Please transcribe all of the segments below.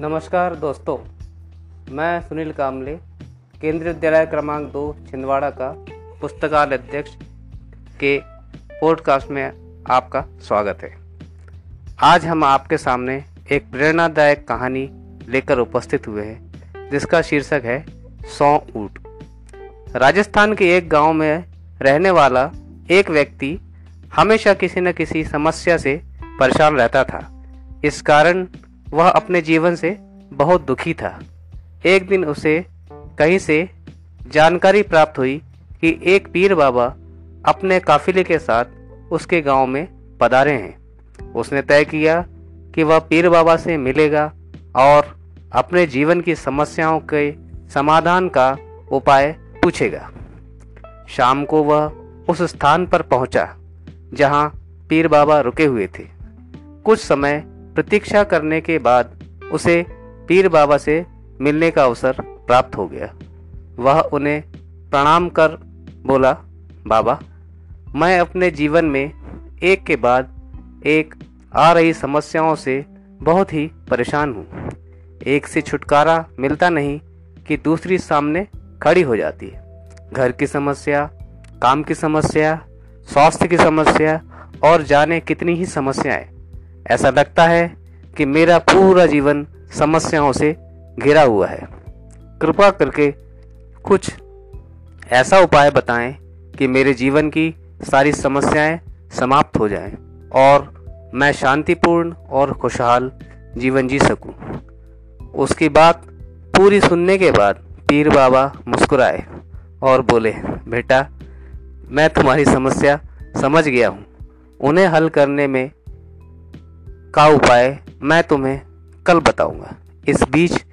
नमस्कार दोस्तों, मैं सुनील कामले, केंद्रीय विद्यालय क्रमांक दो, छिंदवाड़ा का पुस्तकालय अध्यक्ष के पॉडकास्ट में आपका स्वागत है। आज हम आपके सामने एक प्रेरणादायक कहानी लेकर उपस्थित हुए हैं, जिसका शीर्षक है, सौ ऊट। राजस्थान के एक गाँव में रहने वाला एक व्यक्ति हमेशा किसी न किसी समस्या से परेशान रहता था। इस कारण वह अपने जीवन से बहुत दुखी था। एक दिन उसे कहीं से जानकारी प्राप्त हुई कि एक पीर बाबा अपने काफिले के साथ उसके गाँव में पधारे हैं। उसने तय किया कि वह पीर बाबा से मिलेगा और अपने जीवन की समस्याओं के समाधान का उपाय पूछेगा। शाम को वह उस स्थान पर पहुँचा, जहाँ पीर बाबा रुके हुए थे। कुछ समय प्रतीक्षा करने के बाद उसे पीर बाबा से मिलने का अवसर प्राप्त हो गया। वह उन्हें प्रणाम कर बोला, बाबा, मैं अपने जीवन में एक के बाद एक आ रही समस्याओं से बहुत ही परेशान हूँ। एक से छुटकारा मिलता नहीं कि दूसरी सामने खड़ी हो जाती है। घर की समस्या, काम की समस्या, स्वास्थ्य की समस्या और जाने कितनी ही समस्याएँ ऐसा लगता है कि मेरा पूरा जीवन समस्याओं से घिरा हुआ है कृपा करके कुछ ऐसा उपाय बताएँ कि मेरे जीवन की सारी समस्याएँ समाप्त हो जाएँ और मैं शांतिपूर्ण और खुशहाल जीवन जी सकूँ। उसकी बात पूरी सुनने के बाद पीर बाबा मुस्कुराए और बोले, बेटा, मैं तुम्हारी समस्या समझ गया हूँ उन्हें हल करने में का उपाय मैं तुम्हें कल बताऊँगा। इस बीच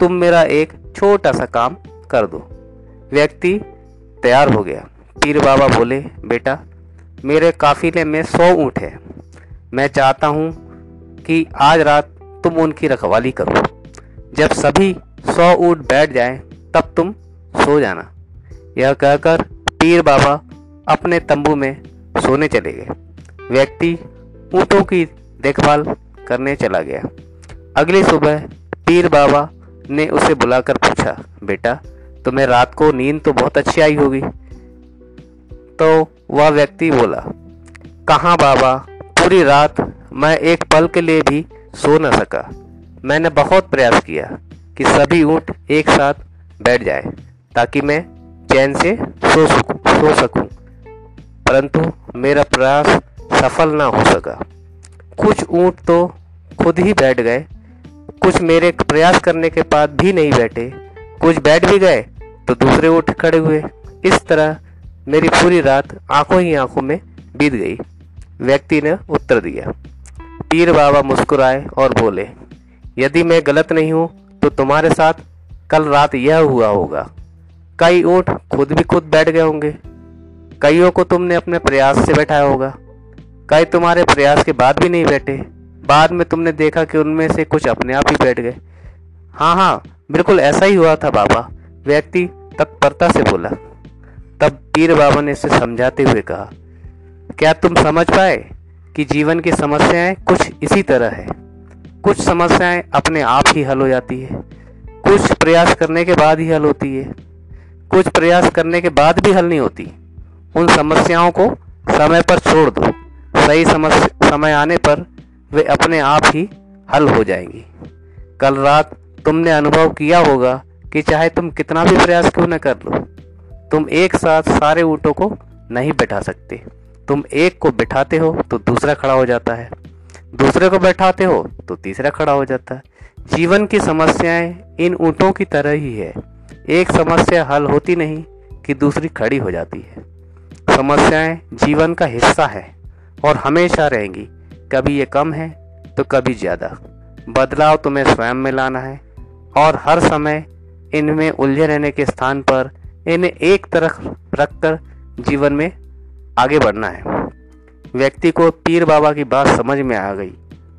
तुम मेरा एक छोटा सा काम कर दो। व्यक्ति तैयार हो गया। पीर बाबा बोले, बेटा, मेरे काफिले में सौ ऊँट है। मैं चाहता हूँ कि आज रात तुम उनकी रखवाली करो। जब सभी सौ ऊँट बैठ जाएँ, तब तुम सो जाना। यह कहकर पीर बाबा अपने तंबू में सोने चले गए। व्यक्ति ऊँटों की देखभाल करने चला गया। अगली सुबह पीर बाबा ने उसे बुलाकर पूछा, बेटा, तुम्हें रात को नींद तो बहुत अच्छी आई होगी? तो वह व्यक्ति बोला, कहाँ बाबा, पूरी रात मैं एक पल के लिए भी सो न सका। मैंने बहुत प्रयास किया कि सभी ऊँट एक साथ बैठ जाए ताकि मैं चैन से सो सकूँ सो सकूँ, परंतु मेरा प्रयास सफल ना हो सका। कुछ ऊँट तो खुद ही बैठ गए। कुछ मेरे प्रयास करने के बाद भी नहीं बैठे। कुछ बैठ भी गए तो दूसरे ऊँट खड़े हुए। इस तरह मेरी पूरी रात आँखों ही आँखों में बीत गई। व्यक्ति ने उत्तर दिया। पीर बाबा मुस्कुराए और बोले, यदि मैं गलत नहीं हूँ तो तुम्हारे साथ कल रात यह हुआ होगा। कई ऊँट खुद भी खुद बैठ गए होंगे। कईयों को तुमने अपने प्रयास से बैठाया होगा। कई तुम्हारे प्रयास के बाद भी नहीं बैठे। बाद में तुमने देखा कि उनमें से कुछ अपने आप ही बैठ गए। हाँ हाँ बिल्कुल ऐसा ही हुआ था बाबा, व्यक्ति तत्परता से बोला। तब पीर बाबा ने इसे समझाते हुए कहा, क्या तुम समझ पाए कि जीवन की समस्याएँ कुछ इसी तरह है? कुछ समस्याएँ अपने आप ही हल हो जाती है। कुछ प्रयास करने के बाद ही हल होती है। कुछ प्रयास करने के बाद भी हल नहीं होती। उन समस्याओं को समय पर छोड़ दो। सही समय आने पर वे अपने आप ही हल हो जाएँगी। कल रात तुमने अनुभव किया होगा कि चाहे तुम कितना भी प्रयास क्यों न कर लो, तुम एक साथ सारे ऊँटों को नहीं बैठा सकते। तुम एक को बैठाते हो तो दूसरा खड़ा हो जाता है। दूसरे को बैठाते हो तो तीसरा खड़ा हो जाता है। जीवन की समस्याएँ इन ऊँटों की तरह ही है। एक समस्या हल होती नहीं कि दूसरी खड़ी हो जाती है। समस्याएँ जीवन का हिस्सा है। और हमेशा रहेंगी। कभी ये कम है तो कभी ज़्यादा। बदलाव तुम्हें स्वयं में लाना है, और हर समय इनमें उलझे रहने के स्थान पर इन्हें एक तरफ़ रखकर जीवन में आगे बढ़ना है। व्यक्ति को पीर बाबा की बात समझ में आ गई,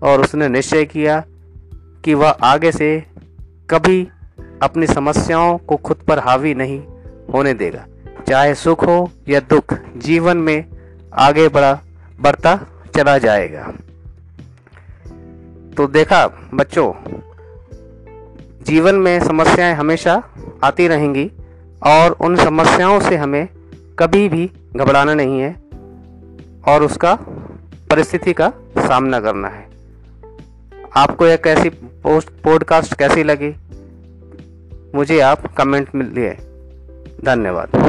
और उसने निश्चय किया कि वह आगे से कभी अपनी समस्याओं को खुद पर हावी नहीं होने देगा। चाहे सुख हो या दुख, जीवन में आगे बढ़ा बढ़ता चला जाएगा। तो देखा, बच्चों, जीवन में समस्याएँ हमेशा आती रहेंगी और उन समस्याओं से हमें कभी भी घबराना नहीं है और उसका परिस्थिति का सामना करना है। आपको यह कैसी पोस्ट पॉडकास्ट कैसी लगी? मुझे आप कमेंट में लिए धन्यवाद।